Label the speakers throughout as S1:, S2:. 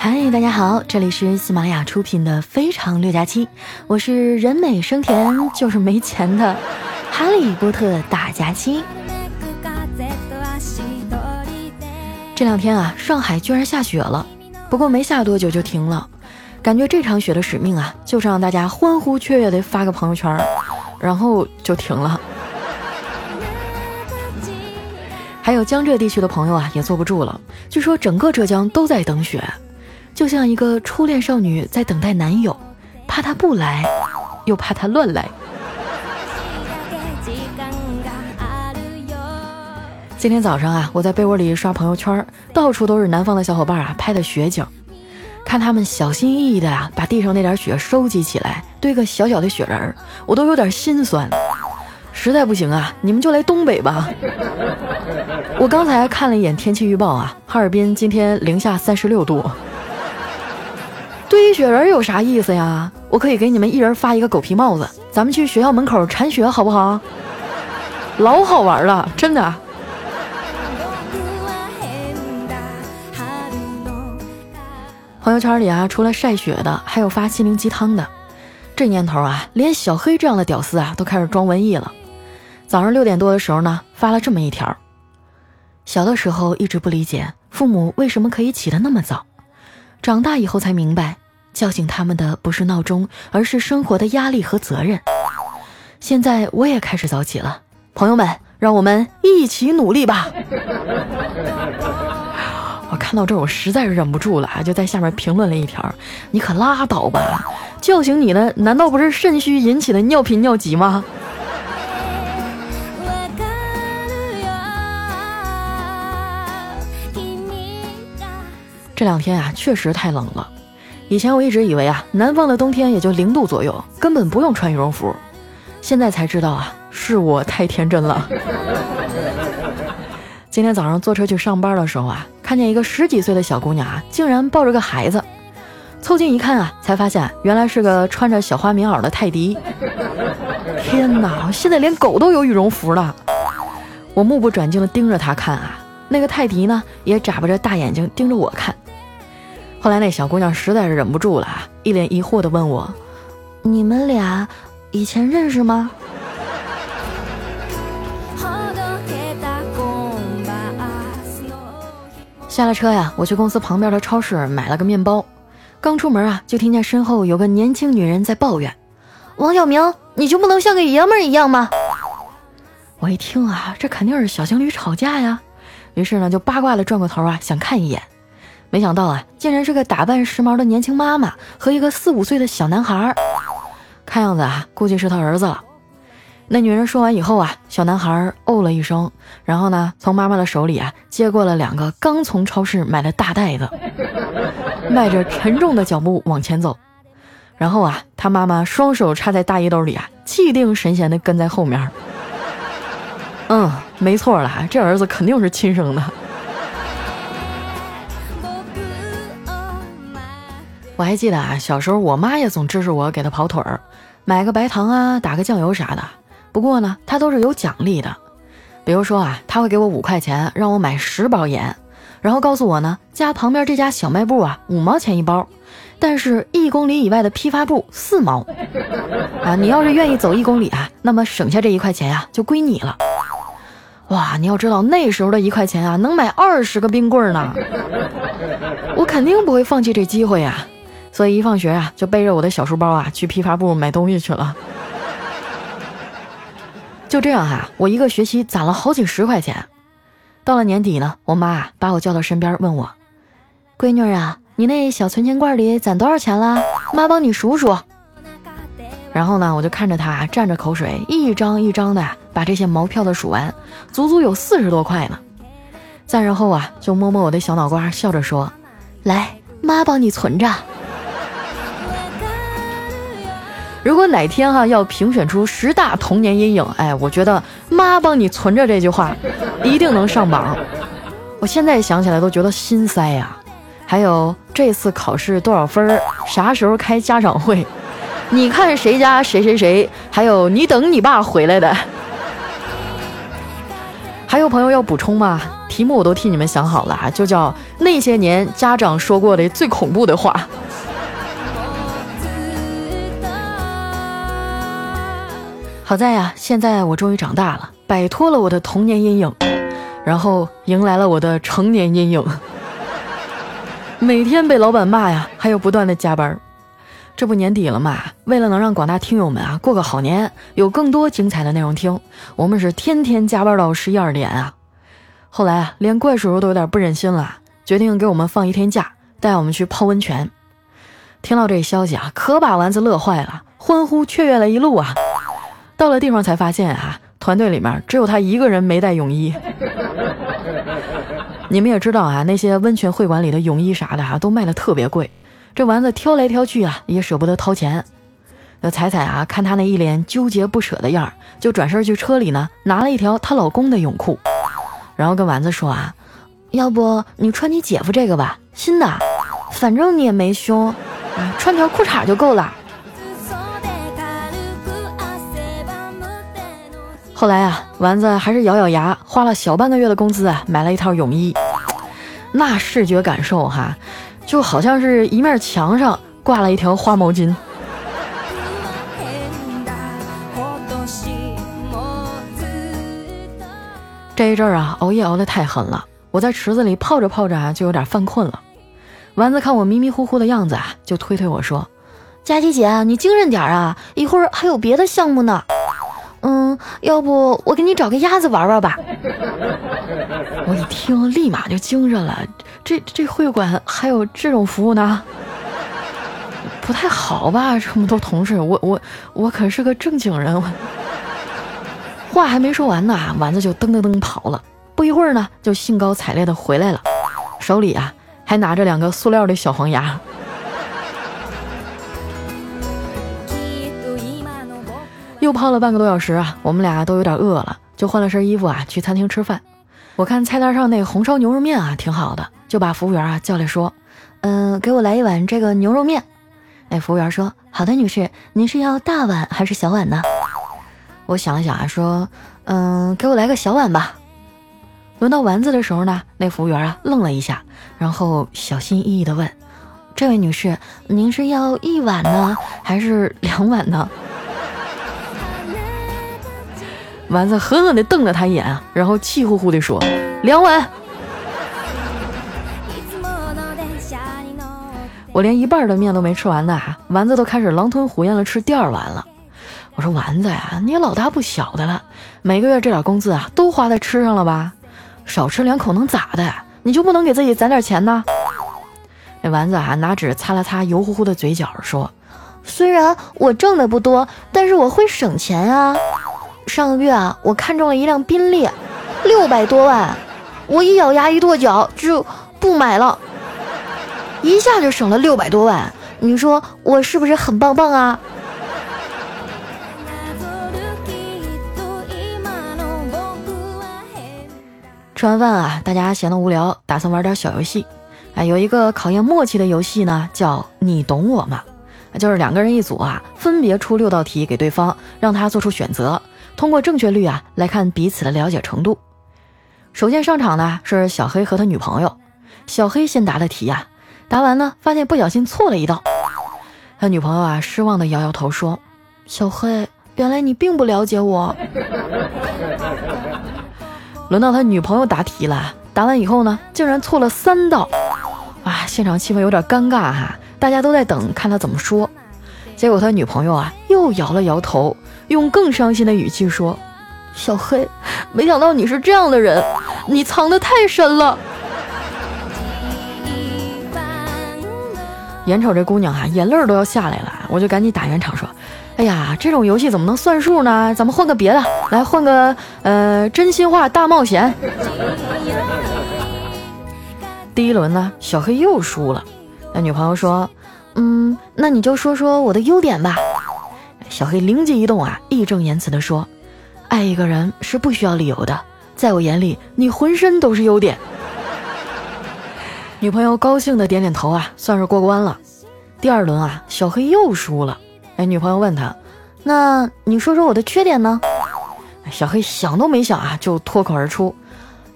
S1: 嗨，大家好，这里是喜马拉雅出品的《非常六加七》，我是人美声甜就是没钱的哈利波特大假期。这两天啊，上海居然下雪了，不过没下多久就停了，感觉这场雪的使命啊，就是让大家欢呼雀跃的发个朋友圈，然后就停了。还有江浙地区的朋友啊，也坐不住了，据说整个浙江都在等雪。就像一个初恋少女在等待男友，怕他不来，又怕他乱来。今天早上啊，我在被窝里刷朋友圈，到处都是南方的小伙伴啊拍的雪景，看他们小心翼翼的啊把地上那点雪收集起来，堆个小小的雪人儿，我都有点心酸。实在不行啊，你们就来东北吧。我刚才看了一眼天气预报啊，哈尔滨今天零下三十六度。堆雪人有啥意思呀？我可以给你们一人发一个狗皮帽子，咱们去学校门口铲雪好不好？老好玩了，真的。朋友圈里啊，除了晒雪的，还有发心灵鸡汤的。这年头啊，连小黑这样的屌丝啊，都开始装文艺了。早上六点多的时候呢，发了这么一条：小的时候一直不理解父母为什么可以起得那么早。长大以后才明白，叫醒他们的不是闹钟，而是生活的压力和责任。现在我也开始早起了，朋友们，让我们一起努力吧！我看到这儿，我实在是忍不住了啊，就在下面评论了一条：“你可拉倒吧，叫醒你的难道不是肾虚引起的尿频尿急吗？”这两天啊，确实太冷了。以前我一直以为啊，南方的冬天也就零度左右，根本不用穿羽绒服。现在才知道啊，是我太天真了。今天早上坐车去上班的时候啊，看见一个十几岁的小姑娘啊，竟然抱着个孩子。凑近一看啊，才发现原来是个穿着小花棉袄的泰迪。天哪，现在连狗都有羽绒服了。我目不转睛地盯着她看啊，那个泰迪呢，也眨巴着大眼睛盯着我看。后来那小姑娘实在是忍不住了，一脸疑惑的问我：“你们俩以前认识吗？”下了车呀，我去公司旁边的超市买了个面包。刚出门啊，就听见身后有个年轻女人在抱怨：“王小明，你就不能像个爷们儿一样吗？”我一听啊，这肯定是小情侣吵架呀，于是呢就八卦的转过头啊，想看一眼。没想到啊，竟然是个打扮时髦的年轻妈妈和一个四五岁的小男孩，看样子啊，估计是他儿子了。那女人说完以后啊，小男孩哦了一声，然后呢，从妈妈的手里啊接过了两个刚从超市买的大袋子，迈着沉重的脚步往前走。然后啊，他妈妈双手插在大衣兜里啊，气定神闲地跟在后面。嗯，没错了，这儿子肯定是亲生的。我还记得啊，小时候我妈也总支持我给她跑腿儿，买个白糖啊，打个酱油啥的。不过呢，她都是有奖励的，比如说啊，她会给我五块钱，让我买十包盐，然后告诉我呢，家旁边这家小卖部啊，五毛钱一包，但是一公里以外的批发部四毛。啊，你要是愿意走一公里啊，那么省下这一块钱呀，就归你了。哇，你要知道那时候的一块钱啊，能买二十个冰棍呢。我肯定不会放弃这机会呀。所以一放学啊，就背着我的小书包啊，去批发部买东西去了。就这样哈，我一个学期攒了好几十块钱。到了年底呢，我妈把我叫到身边，问我：“闺女啊，你那小存钱罐里攒多少钱了？妈帮你数数。”然后呢，我就看着她蘸着口水，一张一张的把这些毛票的数完，足足有四十多块呢。再然后啊，就摸摸我的小脑瓜，笑着说：“来，妈帮你存着。”如果哪天哈要评选出十大童年阴影，哎，我觉得妈帮你存着这句话一定能上榜。我现在想起来都觉得心塞呀。还有这次考试多少分儿？啥时候开家长会？你看谁家谁谁谁？还有你等你爸回来的。还有朋友要补充吗？题目我都替你们想好了啊，就叫那些年家长说过的最恐怖的话。好在呀，现在我终于长大了，摆脱了我的童年阴影，然后迎来了我的成年阴影。每天被老板骂呀，还有不断的加班。这不年底了嘛，为了能让广大听友们啊过个好年，有更多精彩的内容听，我们是天天加班到十一二点啊。后来啊，连怪叔叔都有点不忍心了，决定给我们放一天假，带我们去泡温泉。听到这消息啊，可把丸子乐坏了，欢呼雀跃了一路啊。到了地方才发现啊，团队里面只有他一个人没带泳衣。你们也知道啊，那些温泉会馆里的泳衣啥的啊，都卖的特别贵。这丸子挑来挑去啊，也舍不得掏钱。那彩彩啊，看他那一脸纠结不舍的样儿，就转身去车里呢，拿了一条她老公的泳裤，然后跟丸子说啊：“要不你穿你姐夫这个吧，新的，反正你也没胸，穿条裤衩就够了。”后来啊，丸子还是咬咬牙，花了小半个月的工资啊，买了一套泳衣。那视觉感受哈，就好像是一面墙上挂了一条花毛巾。这一阵儿啊，熬夜熬得太狠了，我在池子里泡着泡着啊，就有点犯困了。丸子看我迷迷糊糊的样子啊，就推推我说：“佳琪姐，你精神点啊，一会儿还有别的项目呢。”嗯，要不我给你找个鸭子玩玩吧。我一听，立马就精神了。这这会馆还有这种服务呢？不太好吧？这么多同事，我我我可是个正经人。话还没说完呢，丸子就噔噔噔跑了。不一会儿呢，就兴高采烈的回来了，手里啊还拿着两个塑料的小黄鸭。泡了半个多小时啊，我们俩都有点饿了，就换了身衣服啊，去餐厅吃饭。我看菜单上那红烧牛肉面啊，挺好的，就把服务员啊叫来说：“嗯，给我来一碗这个牛肉面。”那服务员说：“好的，女士，您是要大碗还是小碗呢？”我想了想啊，说：“嗯，给我来个小碗吧。”轮到丸子的时候呢，那服务员啊愣了一下，然后小心翼翼地问：“这位女士，您是要一碗呢，还是两碗呢？”丸子狠狠地瞪了他一眼，然后气呼呼地说：“两碗。”我连一半的面都没吃完呢，丸子都开始狼吞虎咽地吃第二碗了。我说：“丸子呀，你老大不小的了，每个月这点工资啊，都花在吃上了吧？少吃两口能咋的？你就不能给自己攒点钱呢？”那丸子啊，拿纸擦了擦油乎乎的嘴角，说：“虽然我挣的不多，但是我会省钱啊。”上个月啊，我看中了一辆宾利，六百多万，我一咬牙一跺脚就不买了，一下就省了六百多万，你说我是不是很棒棒啊？吃完饭啊，大家闲得无聊，打算玩点小游戏。哎，有一个考验默契的游戏呢，叫你懂我吗？就是两个人一组啊，分别出六道题给对方，让他做出选择。通过正确率啊来看彼此的了解程度。首先上场的是小黑和他女朋友。小黑先答的题呀，答完呢发现不小心错了一道。他女朋友啊失望的摇摇头说：“小黑，原来你并不了解我。”轮到他女朋友答题了，答完以后呢竟然错了三道。啊，现场气氛有点尴尬哈，大家都在等看他怎么说。结果他女朋友啊又摇了摇头。用更伤心的语气说：“小黑，没想到你是这样的人，你藏得太深了。”眼瞅这姑娘啊，眼泪都要下来了，我就赶紧打圆场说：“哎呀，这种游戏怎么能算数呢？咱们换个别的，来换个呃真心话大冒险。”第一轮呢，小黑又输了。那女朋友说：“嗯，那你就说说我的优点吧。”小黑灵机一动啊，义正言辞地说：“爱一个人是不需要理由的，在我眼里，你浑身都是优点。”女朋友高兴的点点头啊，算是过关了。第二轮啊，小黑又输了。哎，女朋友问他：“那你说说我的缺点呢？”小黑想都没想啊，就脱口而出：“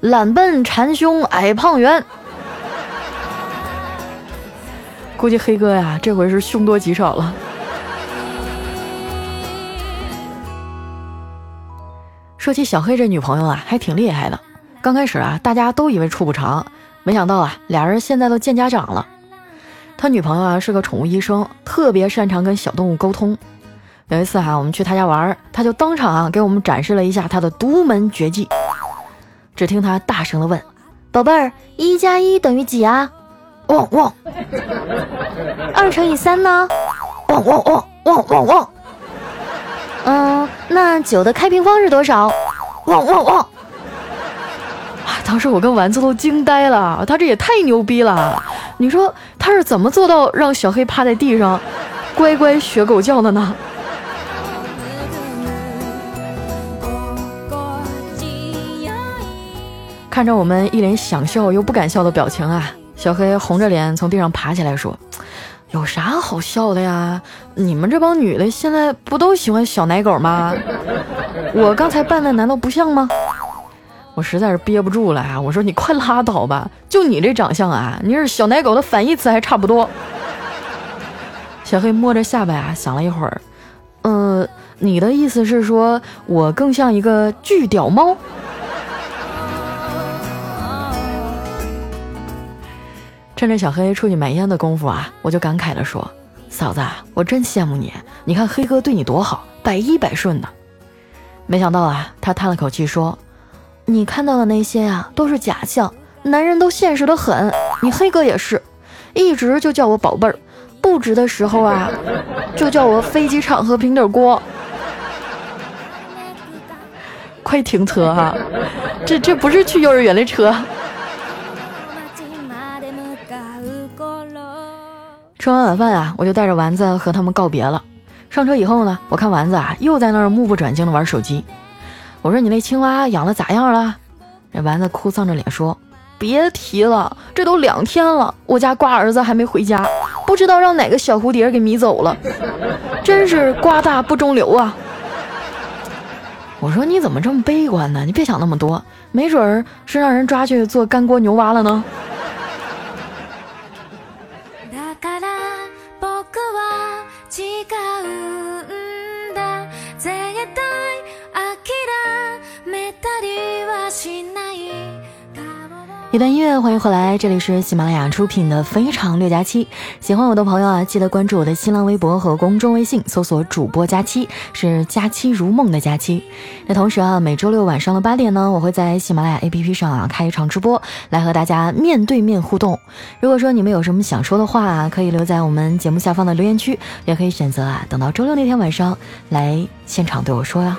S1: 懒笨馋凶矮胖圆。估计黑哥呀，这回是凶多吉少了。说起小黑这女朋友啊，还挺厉害的。刚开始啊，大家都以为处不长，没想到啊，俩人现在都见家长了。他女朋友啊是个宠物医生，特别擅长跟小动物沟通。有一次哈，我们去他家玩，他就当场啊给我们展示了一下他的独门绝技。只听他大声的问：“宝贝儿，一加一等于几啊？”“汪汪。”“二乘以三呢？”“汪汪汪汪汪汪。”“嗯，那九的开平方是多少？”“汪汪汪。”当时我跟丸子都惊呆了，他这也太牛逼了！你说他是怎么做到让小黑趴在地上，乖乖学狗叫的呢？看着我们一脸想笑又不敢笑的表情啊，小黑红着脸从地上爬起来说：“有啥好笑的呀？你们这帮女的现在不都喜欢小奶狗吗？我刚才扮的难道不像吗？”我实在是憋不住了啊！我说你快拉倒吧，就你这长相啊，你是小奶狗的反义词还差不多。小黑摸着下巴啊，想了一会儿，呃，你的意思是说我更像一个巨屌猫？趁着小黑出去买烟的功夫啊，我就感慨地说：“嫂子，我真羡慕你，你看黑哥对你多好，百依百顺的。”没想到啊，他叹了口气说。你看到的那些呀，都是假象。男人都现实的很，你黑哥也是，一直就叫我宝贝儿，不值的时候啊，就叫我飞机场和平底锅。快停车哈，这这不是去幼儿园的车。吃完晚饭啊，我就带着丸子和他们告别了。上车以后呢，我看丸子啊，又在那儿目不转睛的玩手机。我说你那青蛙养的咋样了？这丸子哭丧着脸说：“别提了，这都两天了，我家瓜儿子还没回家，不知道让哪个小蝴蝶给迷走了，真是瓜大不中留啊！”我说你怎么这么悲观呢？你别想那么多，没准儿是让人抓去做干锅牛蛙了呢。一段音乐，欢迎回来，这里是喜马拉雅出品的《非常六加七》。喜欢我的朋友啊，记得关注我的新浪微博和公众微信，搜索主播佳期，是佳期如梦的佳期。那同时啊，每周六晚上的八点呢，我会在喜马拉雅 APP 上啊开一场直播，来和大家面对面互动。如果说你们有什么想说的话啊，可以留在我们节目下方的留言区，也可以选择啊等到周六那天晚上来现场对我说呀。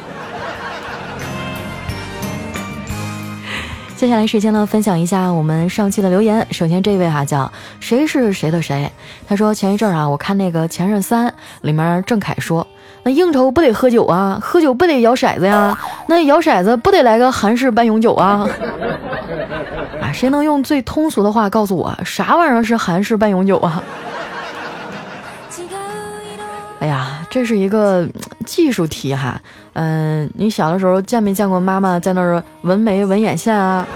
S1: 接下来时间呢，分享一下我们上期的留言。首先这位哈叫谁是谁的谁，他说前一阵啊，我看那个《前任三》里面郑恺说，那应酬不得喝酒啊，喝酒不得摇骰子呀，那摇骰子不得来个韩式半永久啊？啊，谁能用最通俗的话告诉我啥玩意儿是韩式半永久啊？哎呀，这是一个技术题哈。嗯，你小的时候见没见过妈妈在那儿纹眉、纹眼线啊？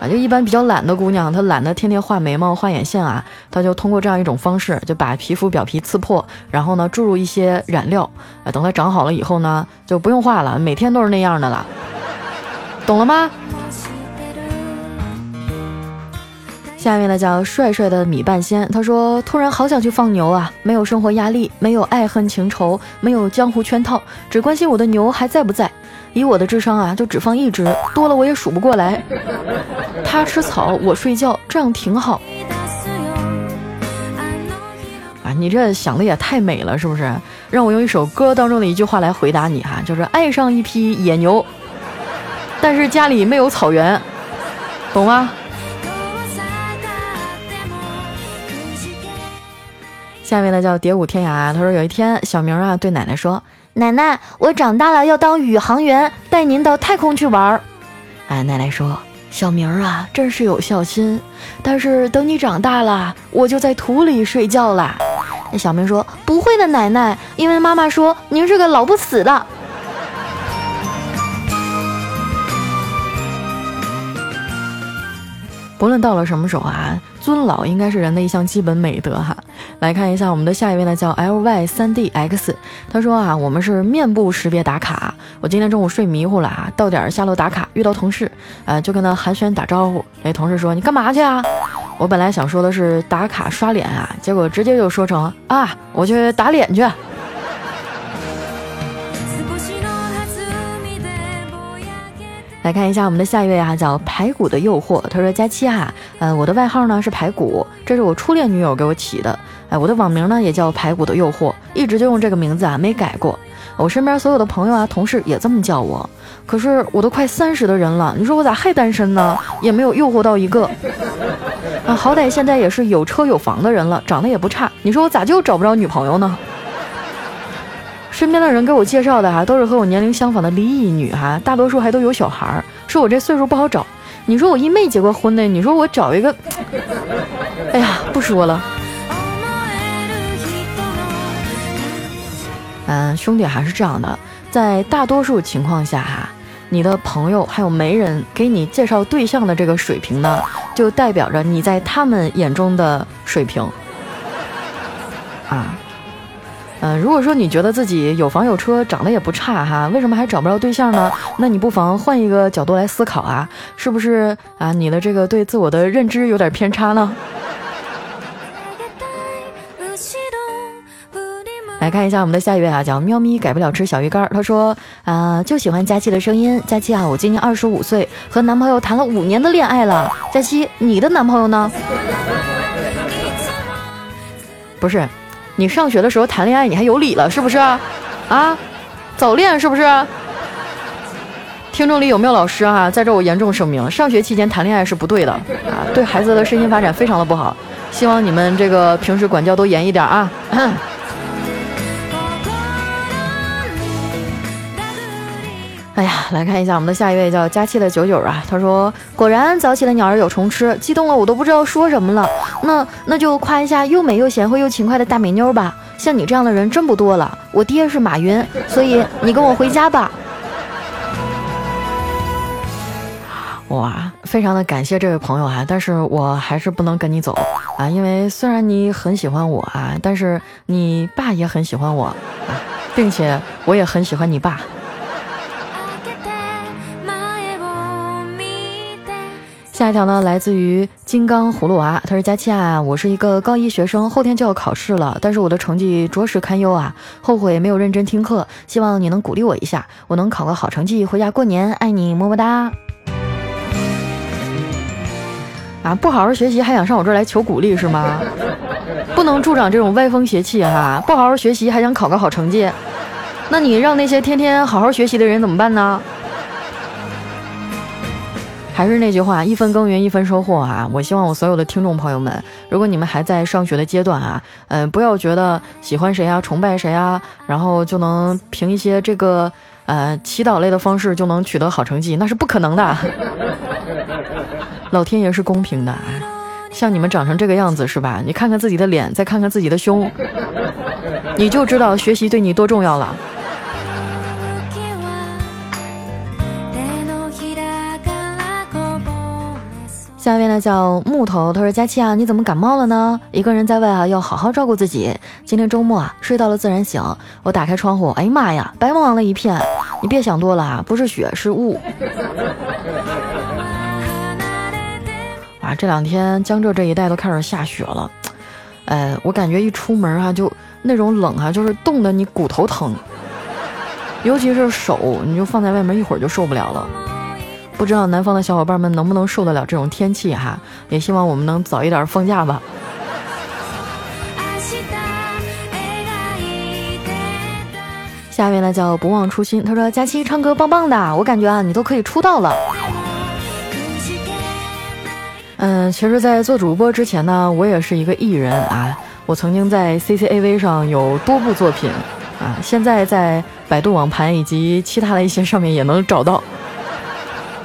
S1: 啊，就一般比较懒的姑娘，她懒得天天画眉毛、画眼线啊，她就通过这样一种方式，就把皮肤表皮刺破，然后呢注入一些染料，啊，等它长好了以后呢，就不用画了，每天都是那样的了，懂了吗？下面呢叫帅帅的米半仙，他说突然好想去放牛啊，没有生活压力，没有爱恨情仇，没有江湖圈套，只关心我的牛还在不在。以我的智商啊，就只放一只，多了我也数不过来。他吃草，我睡觉，这样挺好。啊，你这想的也太美了，是不是？让我用一首歌当中的一句话来回答你哈，就是爱上一批野牛，但是家里没有草原，懂吗？下面呢叫蝶舞天涯，他说有一天小明啊对奶奶说：“奶奶，我长大了要当宇航员，带您到太空去玩儿。”哎，奶奶说：“小明啊，真是有孝心，但是等你长大了，我就在土里睡觉啦。”那小明说：“不会的，奶奶，因为妈妈说您是个老不死的。”不论到了什么时候啊，尊老应该是人的一项基本美德哈。来看一下我们的下一位呢，叫 L Y 三 D X，他说啊，我们是面部识别打卡。我今天中午睡迷糊了啊，到点下楼打卡，遇到同事，呃，就跟他寒暄打招呼。那同事说你干嘛去啊？我本来想说的是打卡刷脸啊，结果直接就说成啊，我去打脸去。来看一下我们的下一位啊，叫排骨的诱惑。他说：“佳期啊，呃，我的外号呢是排骨，这是我初恋女友给我起的。哎，我的网名呢也叫排骨的诱惑，一直就用这个名字啊，没改过。我身边所有的朋友啊、同事也这么叫我。可是我都快三十的人了，你说我咋还单身呢？也没有诱惑到一个。啊，好歹现在也是有车有房的人了，长得也不差。你说我咋就找不着女朋友呢？”身边的人给我介绍的哈，都是和我年龄相仿的离异女哈，大多数还都有小孩儿，说我这岁数不好找。你说我一没结过婚的，你说我找一个，哎呀，不说了。嗯，兄弟还是这样的，在大多数情况下哈，你的朋友还有媒人给你介绍对象的这个水平呢，就代表着你在他们眼中的水平啊。嗯，如果说你觉得自己有房有车，长得也不差哈，为什么还找不着对象呢？那你不妨换一个角度来思考啊，是不是啊？你的这个对自我的认知有点偏差呢？来看一下我们的下一位啊，叫喵咪改不了吃小鱼干，他说啊，就喜欢佳期的声音。佳期啊，我今年二十五岁，和男朋友谈了五年的恋爱了。佳期，你的男朋友呢？不是。你上学的时候谈恋爱，你还有理了是不是？啊，早恋是不是？听众里有没有老师啊？在这我严重声明，上学期间谈恋爱是不对的啊，对孩子的身心发展非常的不好。希望你们这个平时管教都严一点啊。哎呀，来看一下我们的下一位叫佳期的九九啊，他说果然早起的鸟儿有虫吃，激动了我都不知道说什么了。那那就夸一下又美又贤惠又勤快的大美妞吧，像你这样的人真不多了。我爹是马云，所以 你跟我回家吧。哇，非常的感谢这位朋友啊，但是我还是不能跟你走啊，因为虽然你很喜欢我啊，但是你爸也很喜欢我，并且我也很喜欢你爸。下一条呢，来自于金刚葫芦娃，他说：“佳期啊，我是一个高一学生，后天就要考试了，但是我的成绩着实堪忧啊，后悔没有认真听课，希望你能鼓励我一下，我能考个好成绩回家过年，爱你么么哒。”啊，不好好学习还想上我这儿来求鼓励是吗？不能助长这种歪风邪气哈！不好好学习还想考个好成绩，那你让那些天天好好学习的人怎么办呢？还是那句话，一分耕耘一分收获啊！我希望我所有的听众朋友们，如果你们还在上学的阶段啊，嗯，不要觉得喜欢谁啊、崇拜谁啊，然后就能凭一些这个呃祈祷类的方式就能取得好成绩，那是不可能的。老天爷是公平的啊，像你们长成这个样子是吧？你看看自己的脸，再看看自己的胸，你就知道学习对你多重要了。下面呢叫木头，他说：“佳期啊，你怎么感冒了呢？一个人在外啊，要好好照顾自己。今天周末啊，睡到了自然醒。我打开窗户，哎呀妈呀，白茫茫的一片。你别想多了啊，不是雪，是雾。啊，这两天江浙这一带都开始下雪了。哎，我感觉一出门啊，就那种冷啊，就是冻得你骨头疼，尤其是手，你就放在外面一会儿就受不了了。”不知道南方的小伙伴们能不能受得了这种天气哈？也希望我们能早一点放假吧。下面呢叫不忘初心，他说佳期唱歌棒棒的，我感觉啊你都可以出道了。嗯，其实，在做主播之前呢，我也是一个艺人啊，我曾经在 CCAV 上有多部作品啊，现在在百度网盘以及其他的一些上面也能找到。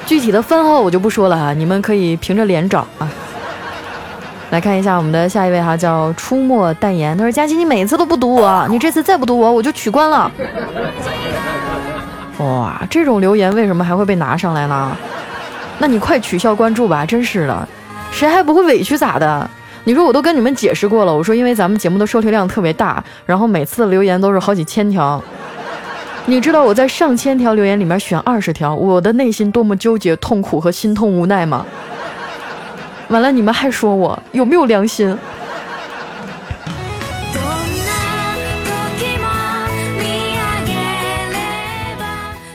S1: 具体的番号我就不说了哈，你们可以凭着脸找啊。来看一下我们的下一位哈，叫出没淡言，他说：“佳琪，你每次都不读我，你这次再不读我，我就取关了。”哇，这种留言为什么还会被拿上来呢？那你快取消关注吧，真是的，谁还不会委屈咋的？你说我都跟你们解释过了，我说因为咱们节目的收听量特别大，然后每次的留言都是好几千条。你知道我在上千条留言里面选二十条，我的内心多么纠结、痛苦和心痛无奈吗？完了，你们还说我有没有良心？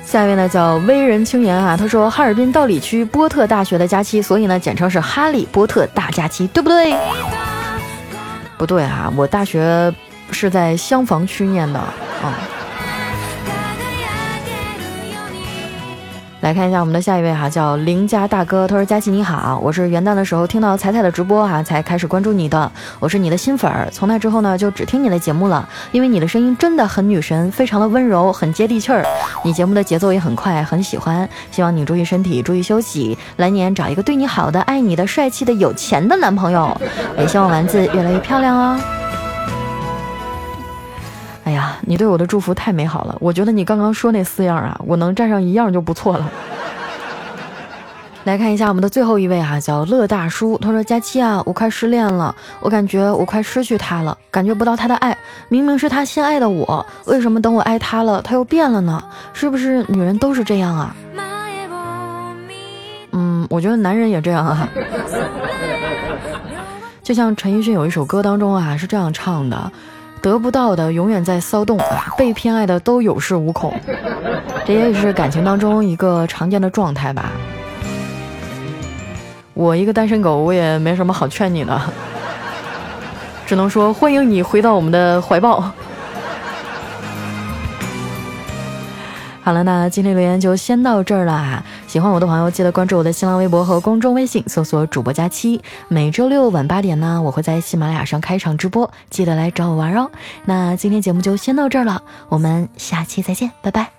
S1: 下一位呢叫微人青言啊，他说哈尔滨道里区波特大学的假期，所以呢简称是哈利波特大假期，对不对？不对啊，我大学是在香坊区念的，嗯。来看一下我们的下一位哈，叫邻家大哥。他说：“佳琪你好，我是元旦的时候听到彩彩的直播哈，才开始关注你的。我是你的新粉儿，从那之后呢，就只听你的节目了。因为你的声音真的很女神，非常的温柔，很接地气儿。你节目的节奏也很快，很喜欢。希望你注意身体，注意休息。来年找一个对你好的、爱你的、帅气的、有钱的男朋友。也希望丸子越来越漂亮哦。”哎呀，你对我的祝福太美好了！我觉得你刚刚说那四样啊，我能占上一样就不错了。来看一下我们的最后一位哈，叫乐大叔。他说：“佳期啊，我快失恋了，我感觉我快失去他了，感觉不到他的爱。明明是他先爱的我，为什么等我爱他了，他又变了呢？是不是女人都是这样啊？”嗯，我觉得男人也这样啊。就像陈奕迅有一首歌当中啊，是这样唱的。得不到的永远在骚动，被偏爱的都有恃无恐，这也是感情当中一个常见的状态吧。我一个单身狗，我也没什么好劝你的，只能说欢迎你回到我们的怀抱。好了，那今天留言就先到这儿了。喜欢我的朋友，记得关注我的新浪微博和公众微信，搜索“主播佳期”。每周六晚八点呢，我会在喜马拉雅上开场直播，记得来找我玩哦。那今天节目就先到这儿了，我们下期再见，拜拜。